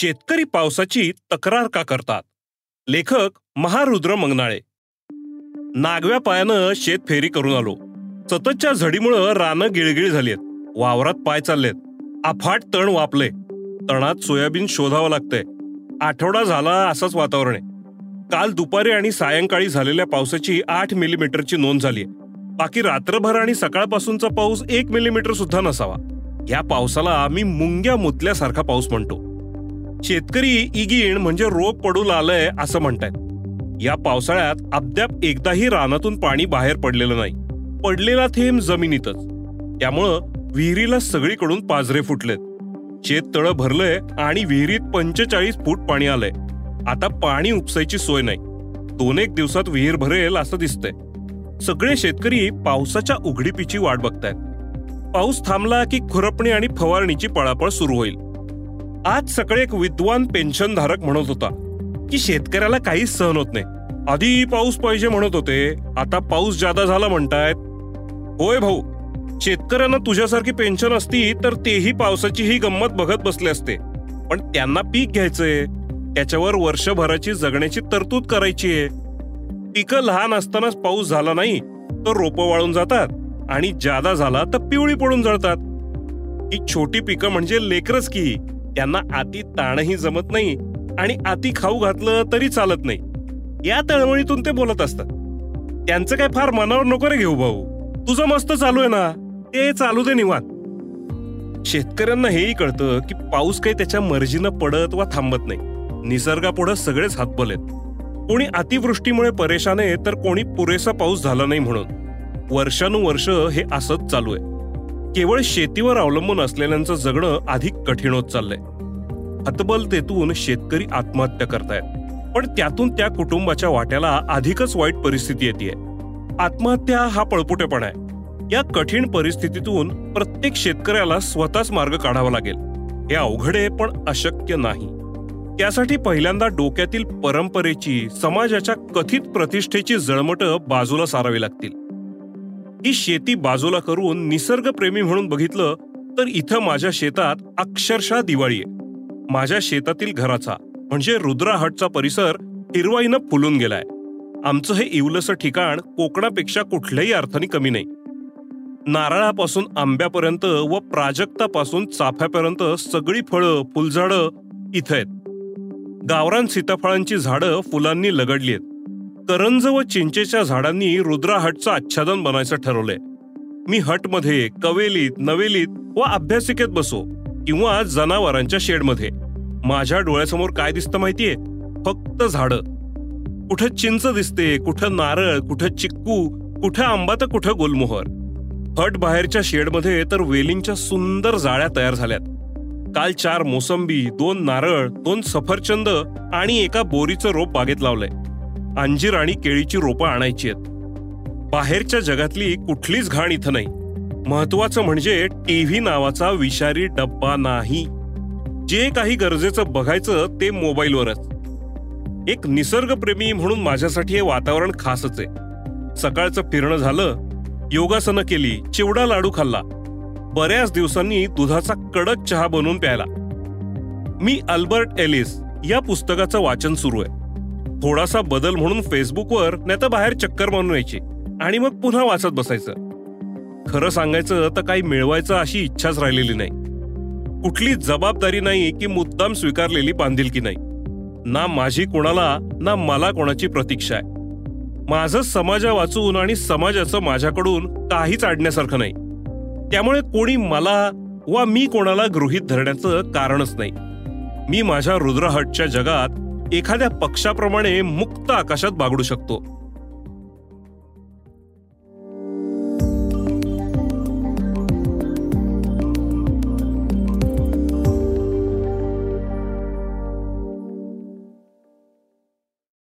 शेतकरी पावसाची तक्रार का करतात? लेखक महारुद्र मंगनाळे. नागव्या पायानं शेत फेरी करून आलो. सततच्या झडीमुळं रानं गिळगिळ झालीत वावरात पाय चाललेत. अफाट तण वापले. तणात सोयाबीन शोधावं लागतंय. आठवडा झाला असंच वातावरण आहे. काल दुपारी आणि सायंकाळी झालेल्या पावसाची आठ मिलीमीटरची नोंद झाली बाकी रात्रभर आणि सकाळपासूनचा पाऊस एक मिलीमीटर सुद्धा नसावा. या पावसाला मी मुंग्या मुतल्यासारखा पाऊस म्हणतो. शेतकरी इगीण म्हणजे रोग पडू लागलंय असं म्हणतायत. या पावसाळ्यात अद्याप एकदाही रानातून पाणी बाहेर पडलेलं नाही. पडलेला थेंब जमिनीतच. त्यामुळं विहिरीला सगळीकडून पाजरे फुटलेत. शेत तळं भरलंय आणि विहिरीत पंचेचाळीस फूट पाणी आलंय. आता पाणी उपसायची सोय नाही. दोन एक दिवसात विहीर भरेल असं दिसतंय. सगळे शेतकरी पावसाच्या उघडीपीची वाट बघतायत. पाऊस थांबला की खुरपणी आणि फवारणीची पळापळ सुरू होईल. आज सकाळी एक विद्वान पेन्शनधारक म्हणत होता की शेतकऱ्याला काहीच सहन होत नाही. आधी पाऊस पाहिजे म्हणत होते आता पाऊस जादा झाला म्हणतायत. होय भाऊ शेतकऱ्यांना तुझ्यासारखी पेन्शन असती तर तेही पावसाची ही गंमत बघत बसले असते. पण त्यांना पीक घ्यायचंय त्याच्यावर वर्षभराची जगण्याची तरतूद करायची आहे. पिकं लहान असतानाच पाऊस झाला नाही तर रोपं वाळून जातात आणि जादा झाला तर पिवळी पडून जळतात. ही छोटी पिकं म्हणजे लेकरच की. त्यांना आती ताणही जमत नाही आणि आती खाऊ घातलं तरी चालत नाही. या तळमळीतून ते बोलत असतात. त्यांचं काय फार मनावर नको रे घेऊ भाऊ. तुझं मस्त चालू आहे ना. ते चालू दे निवांत. शेतकऱ्यांना हेही कळतं की पाऊस काही त्याच्या मर्जीनं पडत वा थांबत नाही. निसर्गापुढं सगळेच हातबल आहेत. कोणी अतिवृष्टीमुळे परेशान आहे तर कोणी पुरेसा पाऊस झाला नाही म्हणून. वर्षानुवर्ष हे असंच चालू आहे. केवळ शेतीवर अवलंबून असलेल्यांचं जगणं अधिक कठीण होत चाललंय. हतबलतेतून शेतकरी आत्महत्या करतायत. पण त्यातून त्या कुटुंबाच्या वाट्याला अधिकच वाईट परिस्थिती येते आत्महत्या हा पळपुटेपणा आहे. या कठीण परिस्थितीतून प्रत्येक शेतकऱ्याला स्वतःच मार्ग काढावा लागेल. हे अवघड आहे पण अशक्य नाही. त्यासाठी पहिल्यांदा डोक्यातील परंपरेची समाजाच्या कथित प्रतिष्ठेची जळमट बाजूला सारावी लागतील. ही शेती बाजूला करून निसर्गप्रेमी म्हणून बघितलं तर इथं माझ्या शेतात अक्षरशः दिवाळी आहे. माझ्या शेतातील घराचा म्हणजे रुद्राहटचा परिसर हिरवाईनं फुलून गेलाय. आमचं हे इवलसं ठिकाण कोकणापेक्षा कुठल्याही अर्थाने कमी नाही. नारळापासून आंब्यापर्यंत व प्राजक्तापासून चाफ्यापर्यंत सगळी फळं फुलझाडं इथं आहेत. गावरान सीताफळांची झाडं फुलांनी लगडली आहेत. करंज व चिंचेच्या झाडांनी रुद्रा हटचं आच्छादन बनायचं ठरवलंय. मी हटमध्ये कवेलीत नवेलीत व अभ्यासिकेत बसो. किंवा जनावरांच्या शेडमध्ये. माझ्या डोळ्यासमोर काय दिसतं माहितीये? फक्त झाडं. कुठं चिंच दिसते कुठं नारळ कुठं चिक्कू कुठं आंबा तर कुठं गुलमोहर. हट बाहेरच्या शेडमध्ये तर वेलींच्या सुंदर जाळ्या तयार झाल्यात. काल चार मोसंबी दोन नारळ दोन सफरचंद आणि एका बोरीचं रोप बागेत लावलंय. अंजीर आणि केळीची रोपं आणायची आहेत. बाहेरच्या जगातली कुठलीच घाण इथं नाही. महत्वाचं म्हणजे टीव्ही नावाचा विषारी डब्बा नाही. जे काही गरजेचं बघायचं ते मोबाईलवरच. एक निसर्गप्रेमी म्हणून माझ्यासाठी हे वातावरण खासच आहे. सकाळचं फिरणं झालं योगासनं केली चिवडा लाडू खाल्ला. बऱ्याच दिवसांनी दुधाचा कडक चहा बनवून प्यायला. मी अल्बर्ट एलिस या पुस्तकाचं वाचन सुरू आहे. थोडासा बदल म्हणून फेसबुकवर नाही तर बाहेर चक्कर मारून यायची. आणि मग पुन्हा वाचत बसायचं. खरं सांगायचं तर काही मिळवायचं अशी इच्छाच राहिलेली नाही. कुठली जबाबदारी नाही की मुद्दाम स्वीकारलेली बांधिलकी नाही. ना माझी कोणाला ना मला कोणाची प्रतीक्षा आहे. माझं समाजा वाचून आणि समाजाचं माझ्याकडून काहीच आडण्यासारखं नाही. त्यामुळे कोणी मला वा मी कोणाला गृहीत धरण्याचं कारणच नाही. मी माझ्या रुद्रहटच्या जगात एखाद्या पक्षाप्रमाणे मुक्त आकाशात बागडू शकतो.